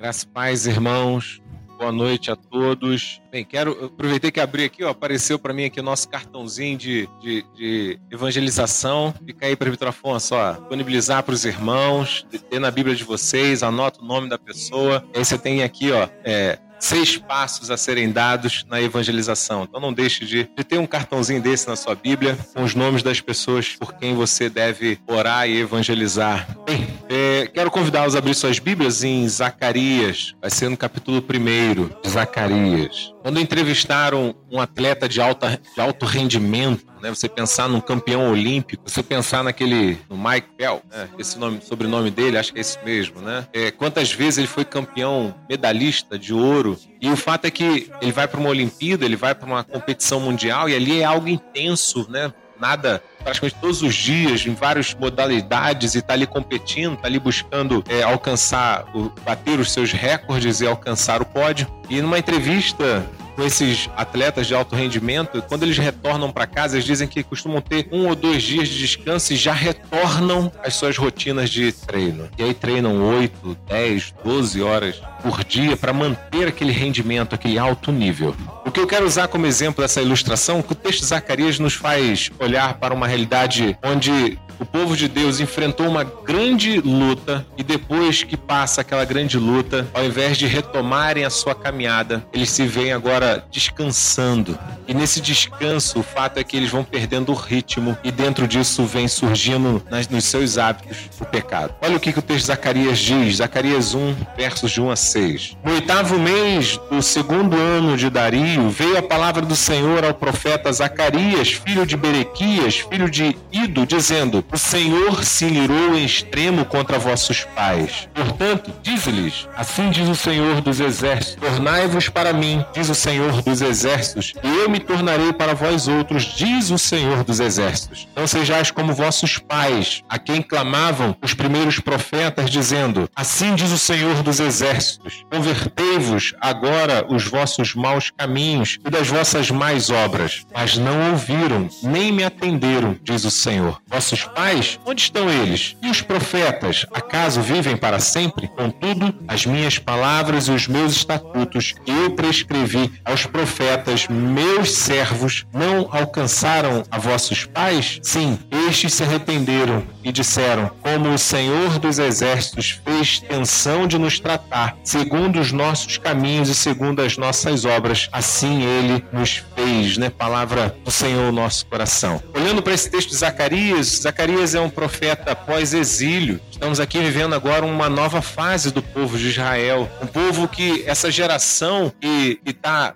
Graças paz, irmãos. Boa noite a todos. Bem, quero aproveitei que abri aqui, ó, apareceu para mim aqui o nosso cartãozinho de, de, de evangelização. Fica aí, presbítero Afonso, ó, disponibilizar para os irmãos, ter na Bíblia de vocês, anota o nome da pessoa. Aí você tem aqui, ó, é, seis passos a serem dados na evangelização. Então não deixe de, de, ter um cartãozinho desse na sua Bíblia com os nomes das pessoas por quem você deve orar e evangelizar. Bem, é, quero convidá-los a abrir suas Bíblias em Zacarias, vai ser no capítulo 1 de Zacarias. Quando entrevistaram um atleta de, alta, de alto rendimento, né? Você pensar num campeão olímpico, você pensar naquele, no Mike Bell, né? esse nome, sobrenome dele, acho que é esse mesmo, né? É, quantas vezes ele foi campeão medalhista de ouro e o fato é que ele vai para uma Olimpíada, ele vai para uma competição mundial e ali é algo intenso, né? Nada praticamente todos os dias, em várias modalidades, e está ali competindo, está ali buscando é, alcançar, o, bater os seus recordes e alcançar o pódio. E numa entrevista com esses atletas de alto rendimento, quando eles retornam para casa, eles dizem que costumam ter um ou dois dias de descanso e já retornam às suas rotinas de treino. E aí treinam 8, 10, 12 horas por dia para manter aquele rendimento, aquele alto nível. O que eu quero usar como exemplo dessa ilustração, é que o texto Zacarias nos faz olhar para uma realidade onde o povo de Deus enfrentou uma grande luta e depois que passa aquela grande luta, ao invés de retomarem a sua caminhada, eles se veem agora descansando. E nesse descanso, o fato é que eles vão perdendo o ritmo e dentro disso vem surgindo nas, nos seus hábitos o pecado. Olha o que, que o texto de Zacarias diz, Zacarias 1, versos de 1 a 6. No oitavo mês do segundo ano de Dario, veio a palavra do Senhor ao profeta Zacarias, filho de Berequias, filho de Ido, dizendo: o Senhor se irou em extremo contra vossos pais. Portanto, diz-lhes: Assim diz o Senhor dos Exércitos: Tornai-vos para mim, diz o Senhor dos Exércitos, e eu me tornarei para vós outros, diz o Senhor dos Exércitos. Não sejais como vossos pais, a quem clamavam os primeiros profetas, dizendo: Assim diz o Senhor dos Exércitos: Convertei-vos agora os vossos maus caminhos e das vossas más obras. Mas não ouviram, nem me atenderam, diz o Senhor. Vossos pais pais, onde estão eles? E os profetas, acaso vivem para sempre? Contudo, as minhas palavras e os meus estatutos eu prescrevi aos profetas, meus servos, não alcançaram a vossos pais? Sim, estes se arrependeram e disseram: Como o Senhor dos Exércitos fez tensão de nos tratar, segundo os nossos caminhos e segundo as nossas obras, assim ele nos fez, né? Palavra do Senhor, nosso coração. Olhando para esse texto de Zacarias, Zacarias Zacarias é um profeta pós-exílio. Estamos aqui vivendo agora uma nova fase do povo de Israel. Um povo que essa geração que está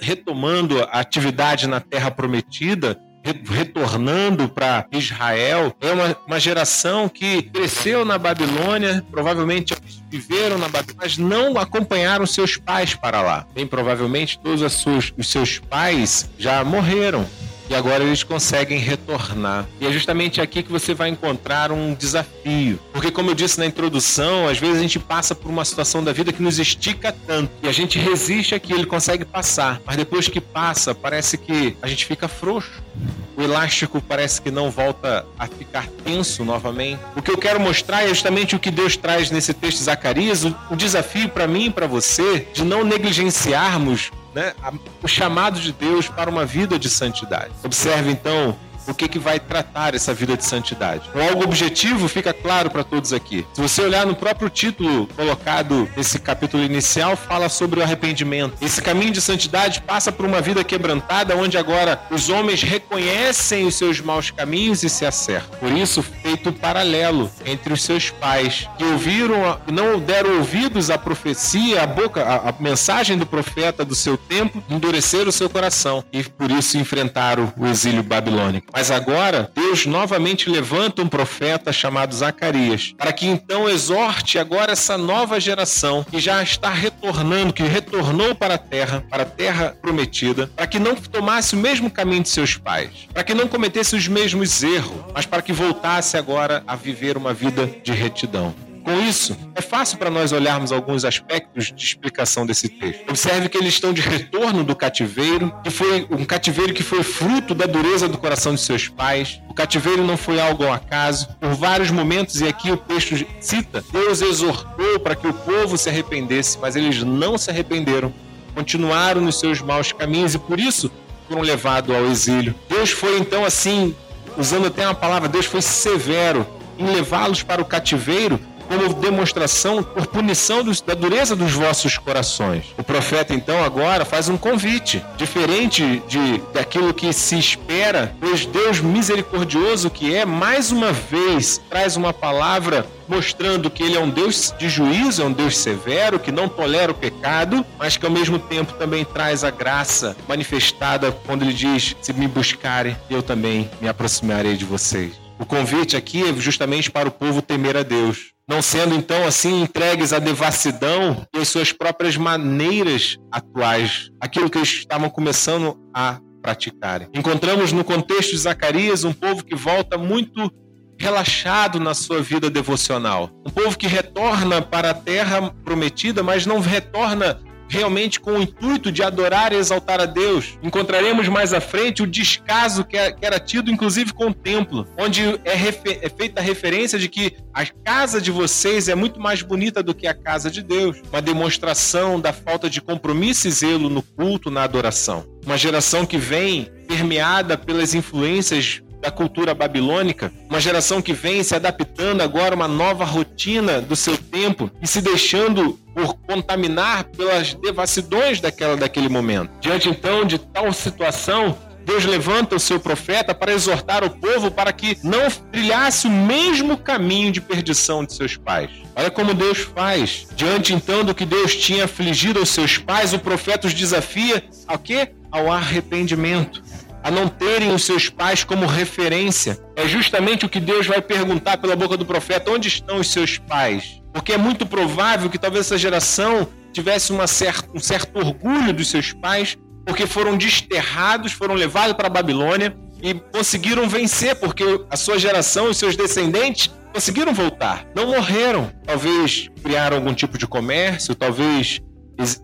retomando a atividade na terra prometida retornando para Israel é uma, uma geração que cresceu na Babilônia, provavelmente viveram na Babilônia, mas não acompanharam seus pais para lá. Bem provavelmente todos os seus pais já morreram e agora eles conseguem retornar. E é justamente aqui que você vai encontrar um desafio. Porque, como eu disse na introdução, às vezes a gente passa por uma situação da vida que nos estica tanto e a gente resiste aqui, ele consegue passar, mas depois que passa, parece que a gente fica frouxo. O elástico parece que não volta a ficar tenso novamente. O que eu quero mostrar é justamente o que Deus traz nesse texto de Zacarias, o desafio para mim e para você de não negligenciarmos né, o chamado de Deus para uma vida de santidade. Observe então o que, que vai tratar essa vida de santidade. O algo objetivo fica claro para todos aqui. Se você olhar no próprio título colocado nesse capítulo inicial, fala sobre o arrependimento. Esse caminho de santidade passa por uma vida quebrantada, onde agora os homens reconhecem os seus maus caminhos e se acertam. Por isso, feito um paralelo entre os seus pais, que ouviram, não deram ouvidos à profecia, à boca, à, à mensagem do profeta do seu tempo, endureceram o seu coração e por isso enfrentaram o exílio babilônico. Mas agora, Deus novamente levanta um profeta chamado Zacarias, para que então exorte agora essa nova geração que já está retornando, que retornou para a terra, para a terra prometida, para que não tomasse o mesmo caminho de seus pais, para que não cometesse os mesmos erros, mas para que voltasse agora a viver uma vida de retidão. Com isso, é fácil para nós olharmos alguns aspectos de explicação desse texto. Observe que eles estão de retorno do cativeiro, que foi um cativeiro que foi fruto da dureza do coração de seus pais. O cativeiro não foi algo ao acaso. Por vários momentos, e aqui o texto cita, Deus exortou para que o povo se arrependesse, mas eles não se arrependeram. Continuaram nos seus maus caminhos e por isso foram levados ao exílio. Deus foi então assim, usando até uma palavra, Deus foi severo em levá-los para o cativeiro como demonstração por punição dos, da dureza dos vossos corações. O profeta então agora faz um convite, diferente de daquilo que se espera, pois Deus misericordioso que é, mais uma vez traz uma palavra mostrando que ele é um Deus de juízo, é um Deus severo, que não tolera o pecado, mas que ao mesmo tempo também traz a graça manifestada quando ele diz: Se me buscarem, eu também me aproximarei de vocês. O convite aqui é justamente para o povo temer a Deus, não sendo então assim entregues à devassidão e às suas próprias maneiras atuais, aquilo que eles estavam começando a praticarem. Encontramos no contexto de Zacarias um povo que volta muito relaxado na sua vida devocional. Um povo que retorna para a terra prometida, mas não retorna realmente com o intuito de adorar e exaltar a Deus. Encontraremos mais à frente o descaso que é, era tido, inclusive, com o templo, onde é, é, feita a referência de que a casa de vocês é muito mais bonita do que a casa de Deus. Uma demonstração da falta de compromisso e zelo no culto, na adoração. Uma geração que vem permeada pelas influências da cultura babilônica, uma geração que vem se adaptando agora a uma nova rotina do seu tempo e se deixando por contaminar pelas devassidões daquela, daquele momento. Diante então de tal situação, Deus levanta o seu profeta para exortar o povo para que não trilhasse o mesmo caminho de perdição de seus pais. Olha como Deus faz. Diante então do que Deus tinha afligido aos seus pais, o profeta os desafia ao quê? Ao arrependimento a não terem os seus pais como referência. É justamente o que Deus vai perguntar pela boca do profeta: onde estão os seus pais? Porque é muito provável que talvez essa geração tivesse uma certa, um certo orgulho dos seus pais, porque foram desterrados, foram levados para a Babilônia e conseguiram vencer, porque a sua geração, os seus descendentes, conseguiram voltar. Não morreram. Talvez criaram algum tipo de comércio, talvez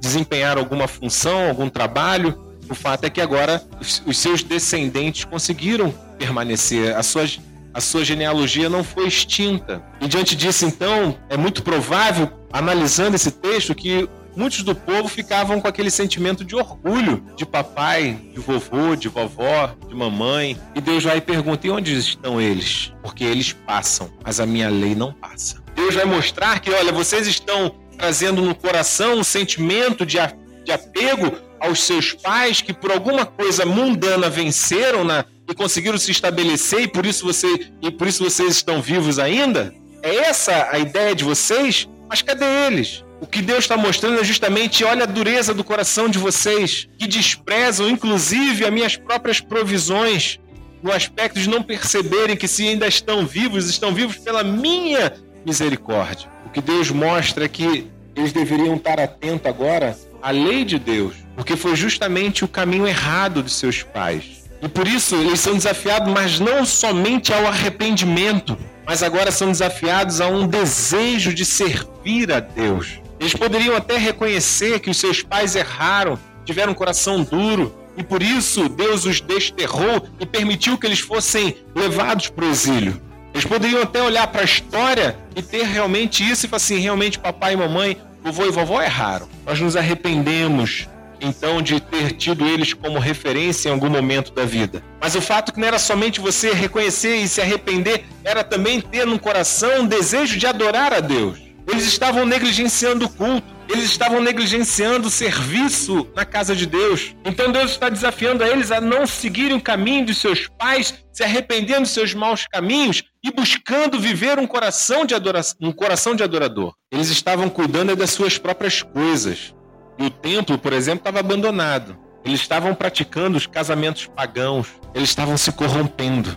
desempenharam alguma função, algum trabalho, o fato é que agora os, seus descendentes conseguiram permanecer. A sua, a sua genealogia não foi extinta. E diante disso, então, é muito provável, analisando esse texto, que muitos do povo ficavam com aquele sentimento de orgulho de papai, de vovô, de vovó, de mamãe. E Deus vai e pergunta: e onde estão eles? Porque eles passam, mas a minha lei não passa. Deus vai mostrar que, olha, vocês estão trazendo no coração um sentimento de, de apego aos seus pais que por alguma coisa mundana venceram na, e conseguiram se estabelecer e por isso você e por isso vocês estão vivos ainda? É essa a ideia de vocês? Mas cadê eles? O que Deus está mostrando é justamente, olha a dureza do coração de vocês, que desprezam inclusive as minhas próprias provisões, no aspecto de não perceberem que se ainda estão vivos, estão vivos pela minha misericórdia. O que Deus mostra é que eles deveriam estar atentos agora à lei de Deus, porque foi justamente o caminho errado de seus pais. E por isso eles são desafiados, mas não somente ao arrependimento, mas agora são desafiados a um desejo de servir a Deus. Eles poderiam até reconhecer que os seus pais erraram, tiveram um coração duro, e por isso Deus os desterrou e permitiu que eles fossem levados para o exílio. Eles poderiam até olhar para a história e ter realmente isso e falar assim: realmente, papai e mamãe, vovô e vovó erraram. Nós nos arrependemos então de ter tido eles como referência em algum momento da vida. Mas o fato que não era somente você reconhecer e se arrepender, era também ter no coração um desejo de adorar a Deus. Eles estavam negligenciando o culto, eles estavam negligenciando o serviço na casa de Deus. Então Deus está desafiando a eles a não seguirem o caminho de seus pais, se arrependendo dos seus maus caminhos e buscando viver um coração de adoração, um coração de adorador. Eles estavam cuidando das suas próprias coisas. E o templo, por exemplo, estava abandonado. Eles estavam praticando os casamentos pagãos. Eles estavam se corrompendo.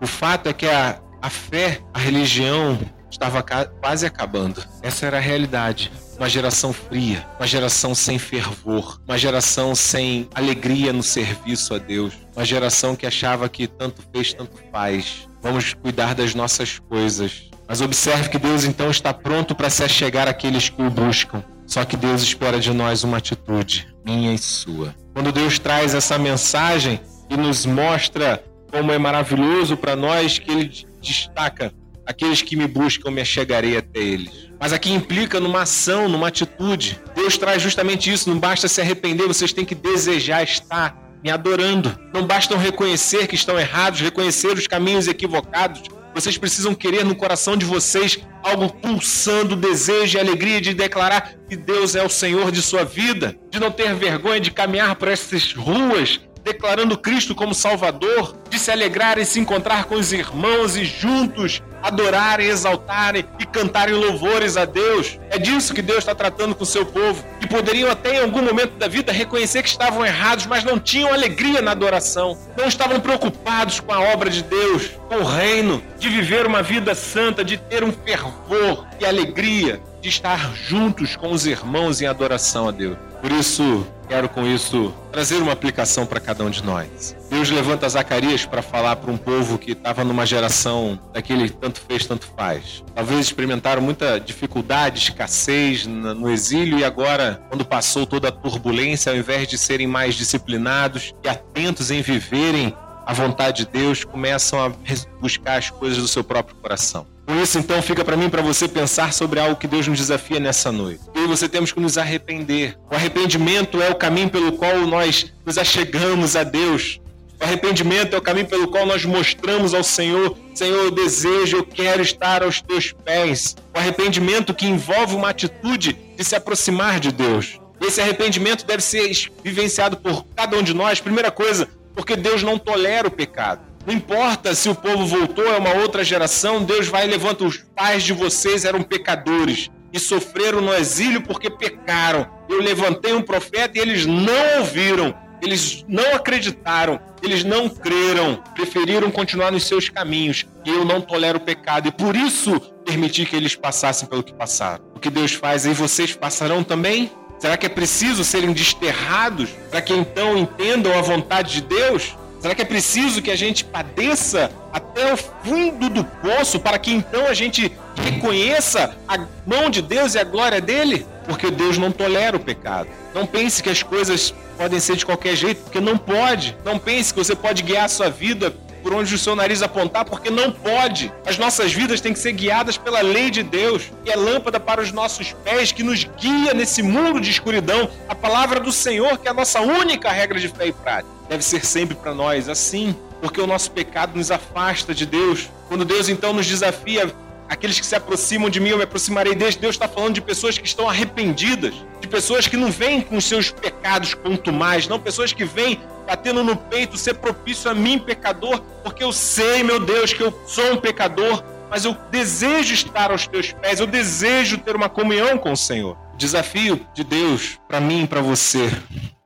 O fato é que a, a fé, a religião, estava quase acabando. Essa era a realidade. Uma geração fria, uma geração sem fervor, uma geração sem alegria no serviço a Deus, uma geração que achava que tanto fez, tanto faz. Vamos cuidar das nossas coisas, Mas observe que Deus então está pronto para se achegar àqueles que o buscam. Só que Deus espera de nós uma atitude, minha e sua. Quando Deus traz essa mensagem e nos mostra como é maravilhoso para nós, que Ele destaca: aqueles que me buscam, me achegarei até eles. Mas aqui implica numa ação, numa atitude. Deus traz justamente isso. Não basta se arrepender, vocês têm que desejar estar me adorando. Não basta reconhecer que estão errados, reconhecer os caminhos equivocados, vocês precisam querer no coração de vocês algo pulsando, desejo e alegria de declarar que Deus é o Senhor de sua vida, de não ter vergonha de caminhar por essas ruas declarando Cristo como Salvador, de se alegrar e se encontrar com os irmãos e juntos adorarem, exaltarem e cantarem louvores a Deus. É disso que Deus está tratando com o seu povo. E poderiam até em algum momento da vida reconhecer que estavam errados, mas não tinham alegria na adoração. Não estavam preocupados com a obra de Deus, com o reino, de viver uma vida santa, de ter um fervor e alegria de estar juntos com os irmãos em adoração a Deus. Por isso, quero com isso trazer uma aplicação para cada um de nós. Deus levanta Zacarias para falar para um povo que estava numa geração daquele tanto fez, tanto faz. Talvez experimentaram muita dificuldade, escassez no exílio e agora, quando passou toda a turbulência, ao invés de serem mais disciplinados e atentos em viverem a vontade de Deus, começam a buscar as coisas do seu próprio coração. Com isso, então, fica para mim para você pensar sobre algo que Deus nos desafia nessa noite. Eu e você temos que nos arrepender. O arrependimento é o caminho pelo qual nós nos achegamos a Deus. O arrependimento é o caminho pelo qual nós mostramos ao Senhor: Senhor, eu desejo, eu quero estar aos teus pés. O arrependimento que envolve uma atitude de se aproximar de Deus. Esse arrependimento deve ser vivenciado por cada um de nós. Primeira coisa, porque Deus não tolera o pecado. Não importa se o povo voltou, é uma outra geração, Deus vai e levanta os pais de vocês eram pecadores e sofreram no exílio porque pecaram. Eu levantei um profeta e eles não ouviram, eles não acreditaram, eles não creram, preferiram continuar nos seus caminhos. E eu não tolero o pecado e por isso permiti que eles passassem pelo que passaram. O que Deus faz aí vocês passarão também? Será que é preciso serem desterrados para que então entendam a vontade de Deus? Será que é preciso que a gente padeça até o fundo do poço para que então a gente reconheça a mão de Deus e a glória dele? Porque Deus não tolera o pecado. Não pense que as coisas podem ser de qualquer jeito, porque não pode. Não pense que você pode guiar a sua vida por onde o seu nariz apontar, porque não pode. As nossas vidas têm que ser guiadas pela lei de Deus, que é lâmpada para os nossos pés, que nos guia nesse mundo de escuridão. A palavra do Senhor, que é a nossa única regra de fé e prática, deve ser sempre para nós assim, porque o nosso pecado nos afasta de Deus. Quando Deus então nos desafia aqueles que se aproximam de mim, eu me aproximarei deles. Deus está falando de pessoas que estão arrependidas, de pessoas que não vêm com seus pecados mais, não pessoas que vêm batendo no peito, ser propício a mim, pecador, porque eu sei, meu Deus, que eu sou um pecador, mas eu desejo estar aos teus pés, eu desejo ter uma comunhão com o Senhor. O desafio de Deus para mim e para você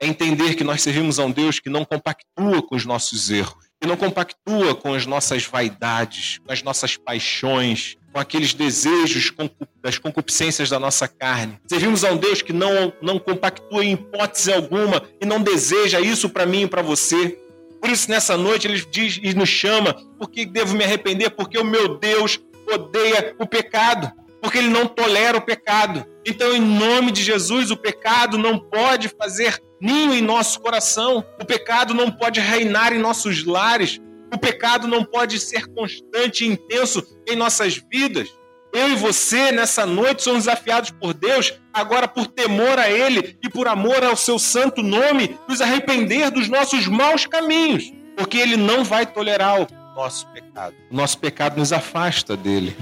é entender que nós servimos a um Deus que não compactua com os nossos erros, que não compactua com as nossas vaidades, com as nossas paixões, com aqueles desejos das concupiscências da nossa carne. Servimos a um Deus que não, não compactua em hipótese alguma e não deseja isso para mim e para você. Por isso, nessa noite, ele diz e nos chama: por que devo me arrepender? Porque o meu Deus odeia o pecado, porque ele não tolera o pecado. Então, em nome de Jesus, o pecado não pode fazer ninho em nosso coração, o pecado não pode reinar em nossos lares, o pecado não pode ser constante e intenso em nossas vidas. Eu e você, nessa noite, somos desafiados por Deus, agora por temor a Ele e por amor ao seu santo nome, nos arrepender dos nossos maus caminhos, porque Ele não vai tolerar o nosso pecado. O nosso pecado nos afasta dele.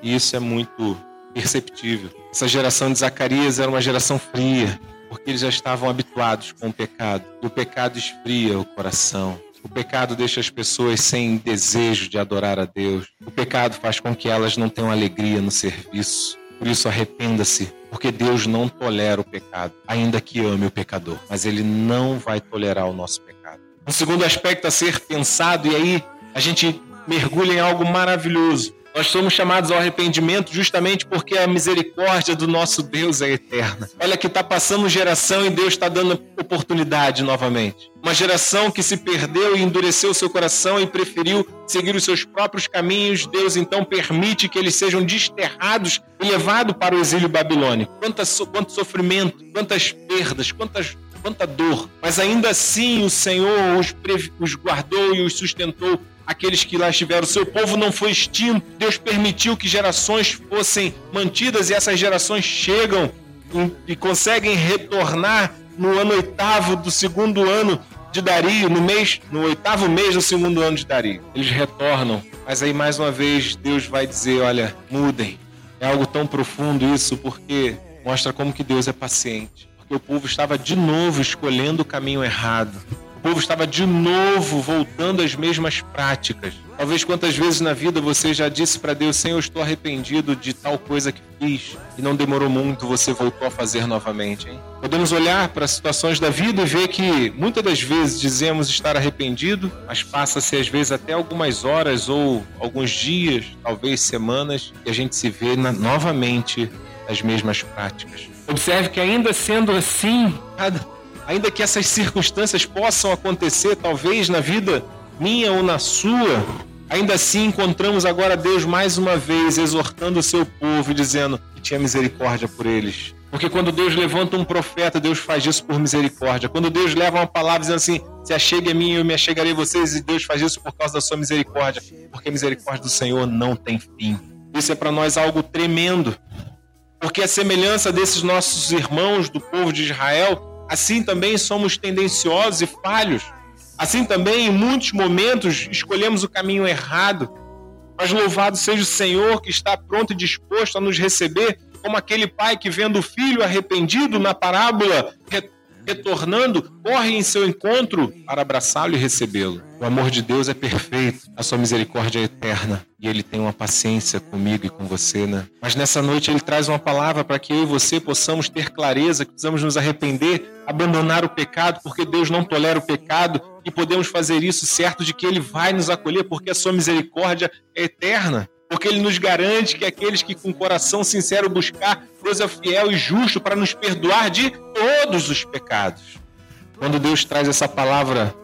E isso é muito perceptível. Essa geração de Zacarias era uma geração fria, porque eles já estavam habituados com o pecado. O pecado esfria o coração. O pecado deixa as pessoas sem desejo de adorar a Deus. O pecado faz com que elas não tenham alegria no serviço. Por isso, arrependa-se, porque Deus não tolera o pecado, ainda que ame o pecador. Mas Ele não vai tolerar o nosso pecado. Um segundo aspecto a ser pensado, e aí a gente mergulha em algo maravilhoso. Nós somos chamados ao arrependimento justamente porque a misericórdia do nosso Deus é eterna. Olha que está passando geração e Deus está dando oportunidade novamente. Uma geração que se perdeu e endureceu seu coração e preferiu seguir os seus próprios caminhos. Deus então permite que eles sejam desterrados e levados para o exílio babilônico. Quanta, quanto sofrimento, quantas perdas, quantas quanta dor. Mas ainda assim o Senhor os, os guardou e os sustentou aqueles que lá estiveram. Seu povo não foi extinto. Deus permitiu que gerações fossem mantidas e essas gerações chegam e conseguem retornar no ano oitavo do segundo ano de Dario, no mês, no oitavo mês do segundo ano de Dario. Eles retornam, mas aí mais uma vez Deus vai dizer, olha, mudem. É algo tão profundo isso porque mostra como que Deus é paciente. Porque o povo estava de novo escolhendo o caminho errado povo estava de novo voltando às mesmas práticas. Talvez quantas vezes na vida você já disse para Deus: Senhor, eu estou arrependido de tal coisa que fiz, e não demorou muito, você voltou a fazer novamente. Hein? Podemos olhar para situações da vida e ver que muitas das vezes dizemos estar arrependido, mas passa-se às vezes até algumas horas ou alguns dias, talvez semanas, e a gente se vê na, novamente as mesmas práticas. Observe que ainda sendo assim, cada ainda que essas circunstâncias possam acontecer, talvez na vida minha ou na sua, ainda assim encontramos agora Deus mais uma vez exortando o seu povo dizendo que tinha misericórdia por eles. Porque quando Deus levanta um profeta, Deus faz isso por misericórdia. Quando Deus leva uma palavra dizendo assim: se achegue a mim, eu me achegarei a vocês, e Deus faz isso por causa da sua misericórdia. Porque a misericórdia do Senhor não tem fim. Isso é para nós algo tremendo. Porque a semelhança desses nossos irmãos do povo de Israel, Assim também somos tendenciosos e falhos. Assim também, em muitos momentos, escolhemos o caminho errado. Mas louvado seja o Senhor que está pronto e disposto a nos receber, como aquele pai que, vendo o filho arrependido na parábola, retornando, corre em seu encontro para abraçá-lo e recebê-lo. O amor de Deus é perfeito, a sua misericórdia é eterna e ele tem uma paciência comigo e com você, né? Mas nessa noite ele traz uma palavra para que eu e você possamos ter clareza, que precisamos nos arrepender, abandonar o pecado, porque Deus não tolera o pecado e podemos fazer isso certo de que ele vai nos acolher, porque a sua misericórdia é eterna porque ele nos garante que aqueles que com coração sincero buscar, Deus é fiel e justo para nos perdoar de todos os pecados. Quando Deus traz essa palavra,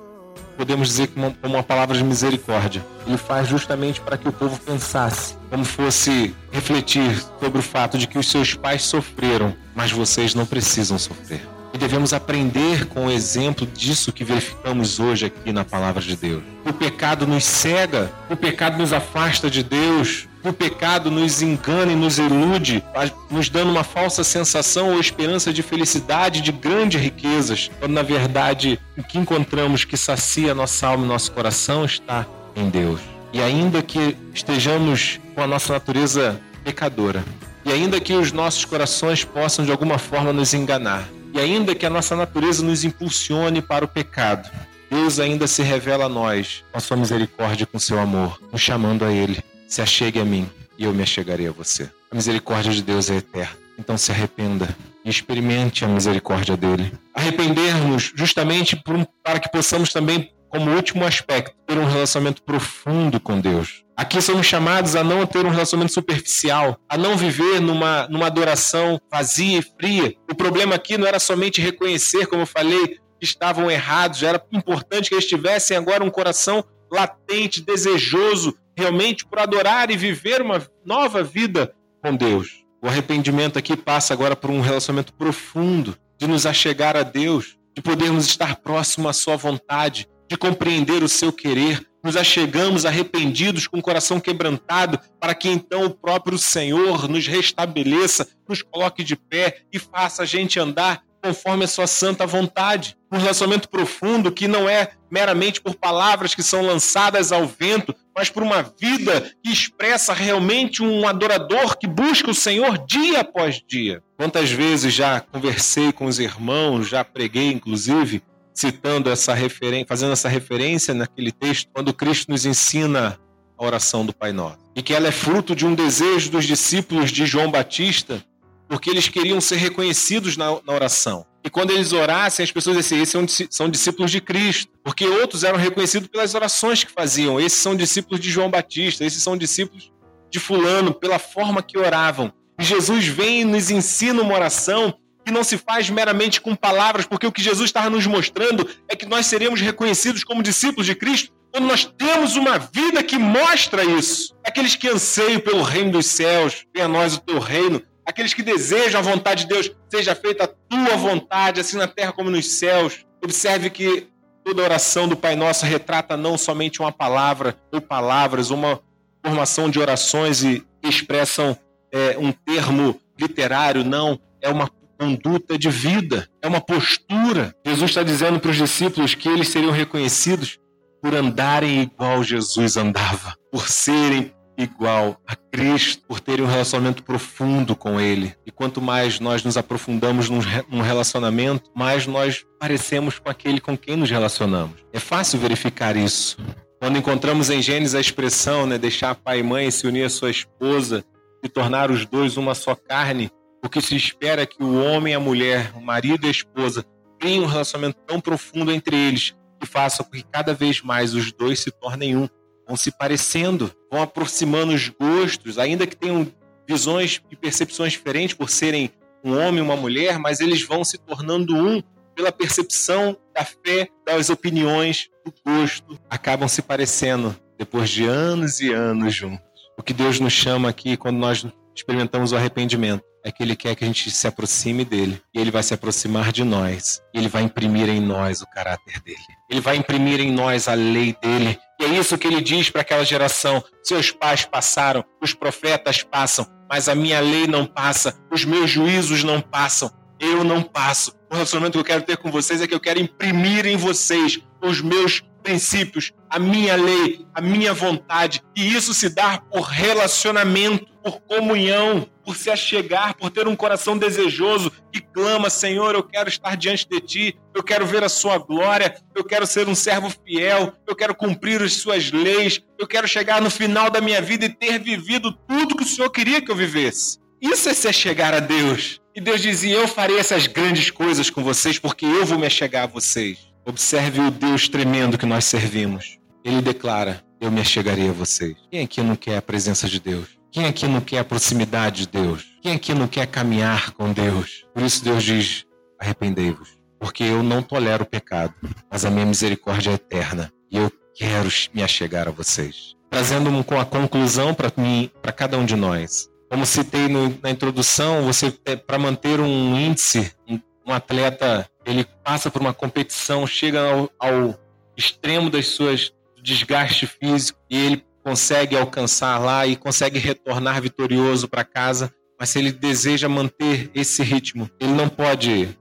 podemos dizer como uma palavra de misericórdia. Ele faz justamente para que o povo pensasse, como fosse refletir sobre o fato de que os seus pais sofreram, mas vocês não precisam sofrer. E devemos aprender com o exemplo disso que verificamos hoje aqui na palavra de Deus. O pecado nos cega, o pecado nos afasta de Deus, o pecado nos engana e nos ilude, nos dando uma falsa sensação ou esperança de felicidade, de grandes riquezas, quando na verdade o que encontramos que sacia nossa alma e nosso coração está em Deus. E ainda que estejamos com a nossa natureza pecadora, e ainda que os nossos corações possam de alguma forma nos enganar, e ainda que a nossa natureza nos impulsione para o pecado, Deus ainda se revela a nós com a sua misericórdia e com seu amor, nos chamando a Ele. Se achegue a mim e eu me achegarei a você. A misericórdia de Deus é eterna. Então se arrependa e experimente a misericórdia dele. Arrepender-nos justamente para que possamos também, como último aspecto, ter um relacionamento profundo com Deus. Aqui somos chamados a não ter um relacionamento superficial, a não viver numa, numa adoração vazia e fria. O problema aqui não era somente reconhecer, como eu falei, que estavam errados, era importante que eles tivessem agora um coração latente, desejoso, realmente por adorar e viver uma nova vida com Deus. O arrependimento aqui passa agora por um relacionamento profundo, de nos achegar a Deus, de podermos estar próximo à Sua vontade, de compreender o seu querer, nos achegamos arrependidos, com o coração quebrantado, para que então o próprio Senhor nos restabeleça, nos coloque de pé e faça a gente andar conforme a sua santa vontade. Um relacionamento profundo que não é meramente por palavras que são lançadas ao vento, mas por uma vida que expressa realmente um adorador que busca o Senhor dia após dia. Quantas vezes já conversei com os irmãos, já preguei inclusive, citando essa referência, fazendo essa referência naquele texto, quando Cristo nos ensina a oração do Pai Nosso. E que ela é fruto de um desejo dos discípulos de João Batista, porque eles queriam ser reconhecidos na, na oração. E quando eles orassem, as pessoas diziam, esses são, são discípulos de Cristo. Porque outros eram reconhecidos pelas orações que faziam. Esses são discípulos de João Batista, esses são discípulos de Fulano, pela forma que oravam. E Jesus vem e nos ensina uma oração que não se faz meramente com palavras, porque o que Jesus estava nos mostrando é que nós seremos reconhecidos como discípulos de Cristo quando nós temos uma vida que mostra isso. Aqueles que anseiam pelo reino dos céus, venha a nós o teu reino. Aqueles que desejam a vontade de Deus, seja feita a tua vontade, assim na terra como nos céus. Observe que toda oração do Pai Nosso retrata não somente uma palavra ou palavras, uma formação de orações e expressam é, um termo literário, não. É uma conduta de vida, é uma postura. Jesus está dizendo para os discípulos que eles seriam reconhecidos por andarem igual Jesus andava, por serem igual a Cristo, por terem um relacionamento profundo com Ele. E quanto mais nós nos aprofundamos num relacionamento, mais nós parecemos com aquele com quem nos relacionamos. É fácil verificar isso. Quando encontramos em Gênesis a expressão, né, deixar pai e mãe se unir à sua esposa e tornar os dois uma só carne, o que se espera é que o homem e a mulher, o marido e a esposa, tenham um relacionamento tão profundo entre eles que faça com que cada vez mais os dois se tornem um, vão se parecendo, vão aproximando os gostos, ainda que tenham visões e percepções diferentes por serem um homem e uma mulher, mas eles vão se tornando um pela percepção da fé, das opiniões, do gosto, acabam se parecendo depois de anos e anos juntos. O que Deus nos chama aqui quando nós experimentamos o arrependimento é que Ele quer que a gente se aproxime dele. E Ele vai se aproximar de nós. E Ele vai imprimir em nós o caráter dele. Ele vai imprimir em nós a lei dele. E é isso que Ele diz para aquela geração: seus pais passaram, os profetas passam, mas a minha lei não passa, os meus juízos não passam. Eu não passo. O relacionamento que eu quero ter com vocês é que eu quero imprimir em vocês os meus princípios, a minha lei, a minha vontade. E isso se dá por relacionamento, por comunhão, por se achegar, por ter um coração desejoso que clama: Senhor, eu quero estar diante de ti, eu quero ver a sua glória, eu quero ser um servo fiel, eu quero cumprir as suas leis, eu quero chegar no final da minha vida e ter vivido tudo que o Senhor queria que eu vivesse. Isso é se achegar a Deus. E Deus dizia: Eu farei essas grandes coisas com vocês porque eu vou me achegar a vocês. Observe o Deus tremendo que nós servimos. Ele declara: Eu me achegarei a vocês. Quem aqui não quer a presença de Deus? Quem aqui não quer a proximidade de Deus? Quem aqui não quer caminhar com Deus? Por isso Deus diz: Arrependei-vos, porque eu não tolero o pecado, mas a minha misericórdia é eterna e eu quero me achegar a vocês. Trazendo com a conclusão para mim, para cada um de nós. Como citei no, na introdução, você para manter um índice, um, um atleta ele passa por uma competição, chega ao, ao extremo das suas desgaste físico e ele consegue alcançar lá e consegue retornar vitorioso para casa. Mas se ele deseja manter esse ritmo, ele não pode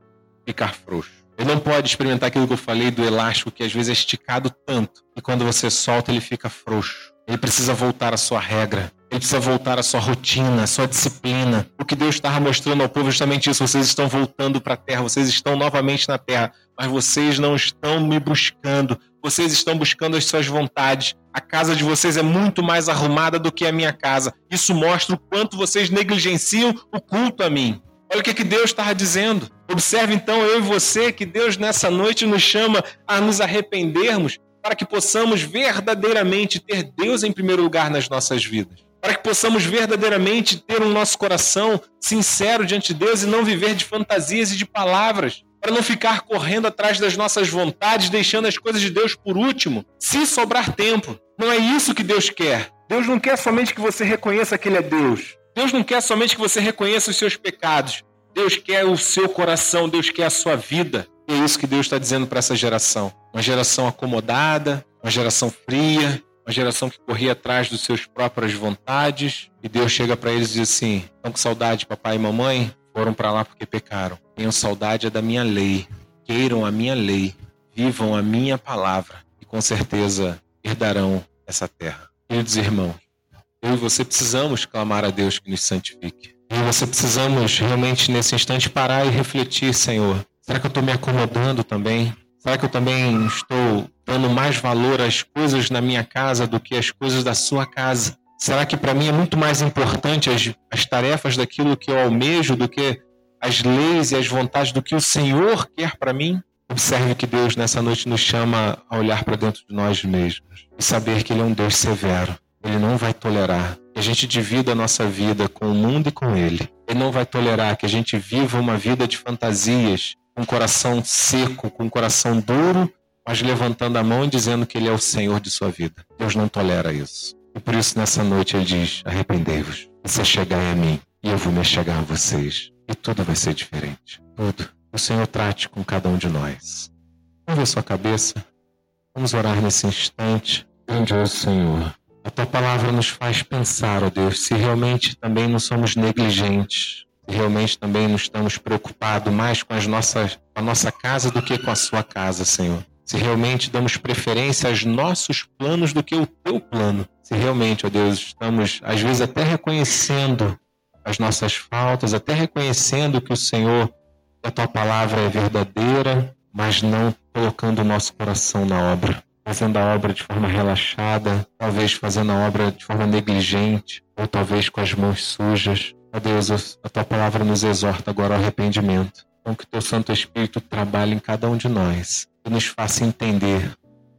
ficar frouxo. Ele não pode experimentar aquilo que eu falei do elástico, que às vezes é esticado tanto, e quando você solta, ele fica frouxo. Ele precisa voltar à sua regra. Ele precisa voltar à sua rotina, à sua disciplina. O que Deus estava mostrando ao povo é justamente isso. Vocês estão voltando para a terra, vocês estão novamente na terra, mas vocês não estão me buscando. Vocês estão buscando as suas vontades. A casa de vocês é muito mais arrumada do que a minha casa. Isso mostra o quanto vocês negligenciam o culto a mim. Olha o que, que Deus estava dizendo. Observe então eu e você que Deus nessa noite nos chama a nos arrependermos para que possamos verdadeiramente ter Deus em primeiro lugar nas nossas vidas. Para que possamos verdadeiramente ter um nosso coração sincero diante de Deus e não viver de fantasias e de palavras. Para não ficar correndo atrás das nossas vontades, deixando as coisas de Deus por último, se sobrar tempo. Não é isso que Deus quer. Deus não quer somente que você reconheça que Ele é Deus. Deus não quer somente que você reconheça os seus pecados. Deus quer o seu coração, Deus quer a sua vida. E é isso que Deus está dizendo para essa geração. Uma geração acomodada, uma geração fria, uma geração que corria atrás dos seus próprias vontades. E Deus chega para eles e diz assim: estão com saudade, papai e mamãe? Foram para lá porque pecaram. Tenham saudade é da minha lei. Queiram a minha lei. Vivam a minha palavra. E com certeza herdarão essa terra. Queridos irmãos, eu e você precisamos clamar a Deus que nos santifique. Eu e você precisamos realmente nesse instante parar e refletir, Senhor. Será que eu estou me acomodando também? Será que eu também estou dando mais valor às coisas na minha casa do que às coisas da sua casa? Será que para mim é muito mais importante as, as tarefas daquilo que eu almejo do que as leis e as vontades do que o Senhor quer para mim? Observe que Deus nessa noite nos chama a olhar para dentro de nós mesmos e saber que Ele é um Deus severo. Ele não vai tolerar que a gente divida a nossa vida com o mundo e com Ele. Ele não vai tolerar que a gente viva uma vida de fantasias, com o coração seco, com o coração duro, mas levantando a mão e dizendo que Ele é o Senhor de sua vida. Deus não tolera isso. E por isso, nessa noite, Ele diz: arrependei-vos se chegai a mim, e eu vou me chegar a vocês. E tudo vai ser diferente. Tudo. O Senhor trate com cada um de nós. Ver sua cabeça. Vamos orar nesse instante. Grandioso Senhor. A tua palavra nos faz pensar, ó Deus, se realmente também não somos negligentes, se realmente também não estamos preocupados mais com as nossas, com a nossa casa do que com a sua casa, Senhor se realmente damos preferência aos nossos planos do que o teu plano. Se realmente, ó Deus, estamos às vezes até reconhecendo as nossas faltas, até reconhecendo que o Senhor, a tua palavra é verdadeira, mas não colocando o nosso coração na obra, fazendo a obra de forma relaxada, talvez fazendo a obra de forma negligente, ou talvez com as mãos sujas. Ó Deus, a tua palavra nos exorta agora ao arrependimento. Então que teu Santo Espírito trabalhe em cada um de nós e nos faça entender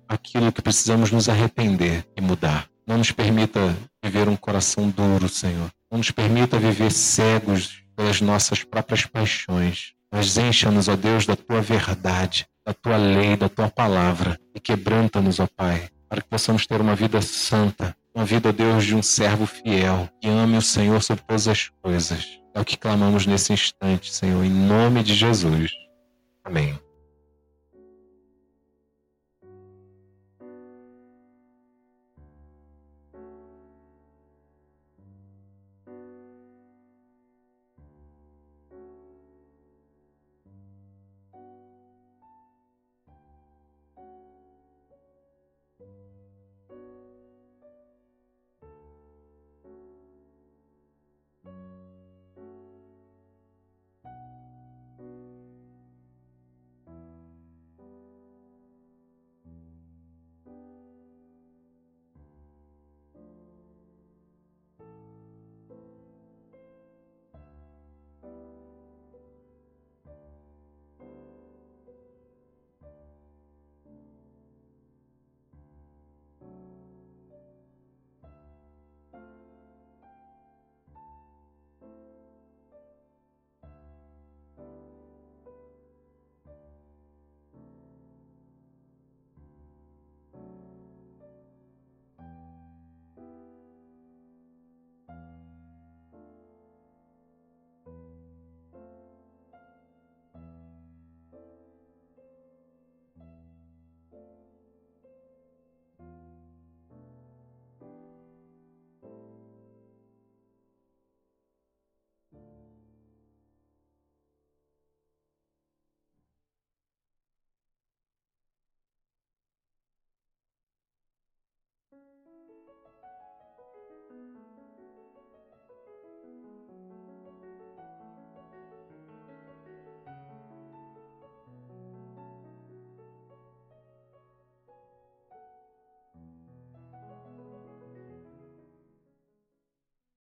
aquilo que precisamos nos arrepender e mudar. Não nos permita viver um coração duro, Senhor. Não nos permita viver cegos pelas nossas próprias paixões. Mas encha-nos, ó Deus, da tua verdade, da tua lei, da tua palavra e quebranta-nos, ó Pai, para que possamos ter uma vida santa, ó Deus, de um servo fiel, que ame o Senhor sobre todas as coisas. É o que clamamos nesse instante, Senhor, em nome de Jesus. Amém.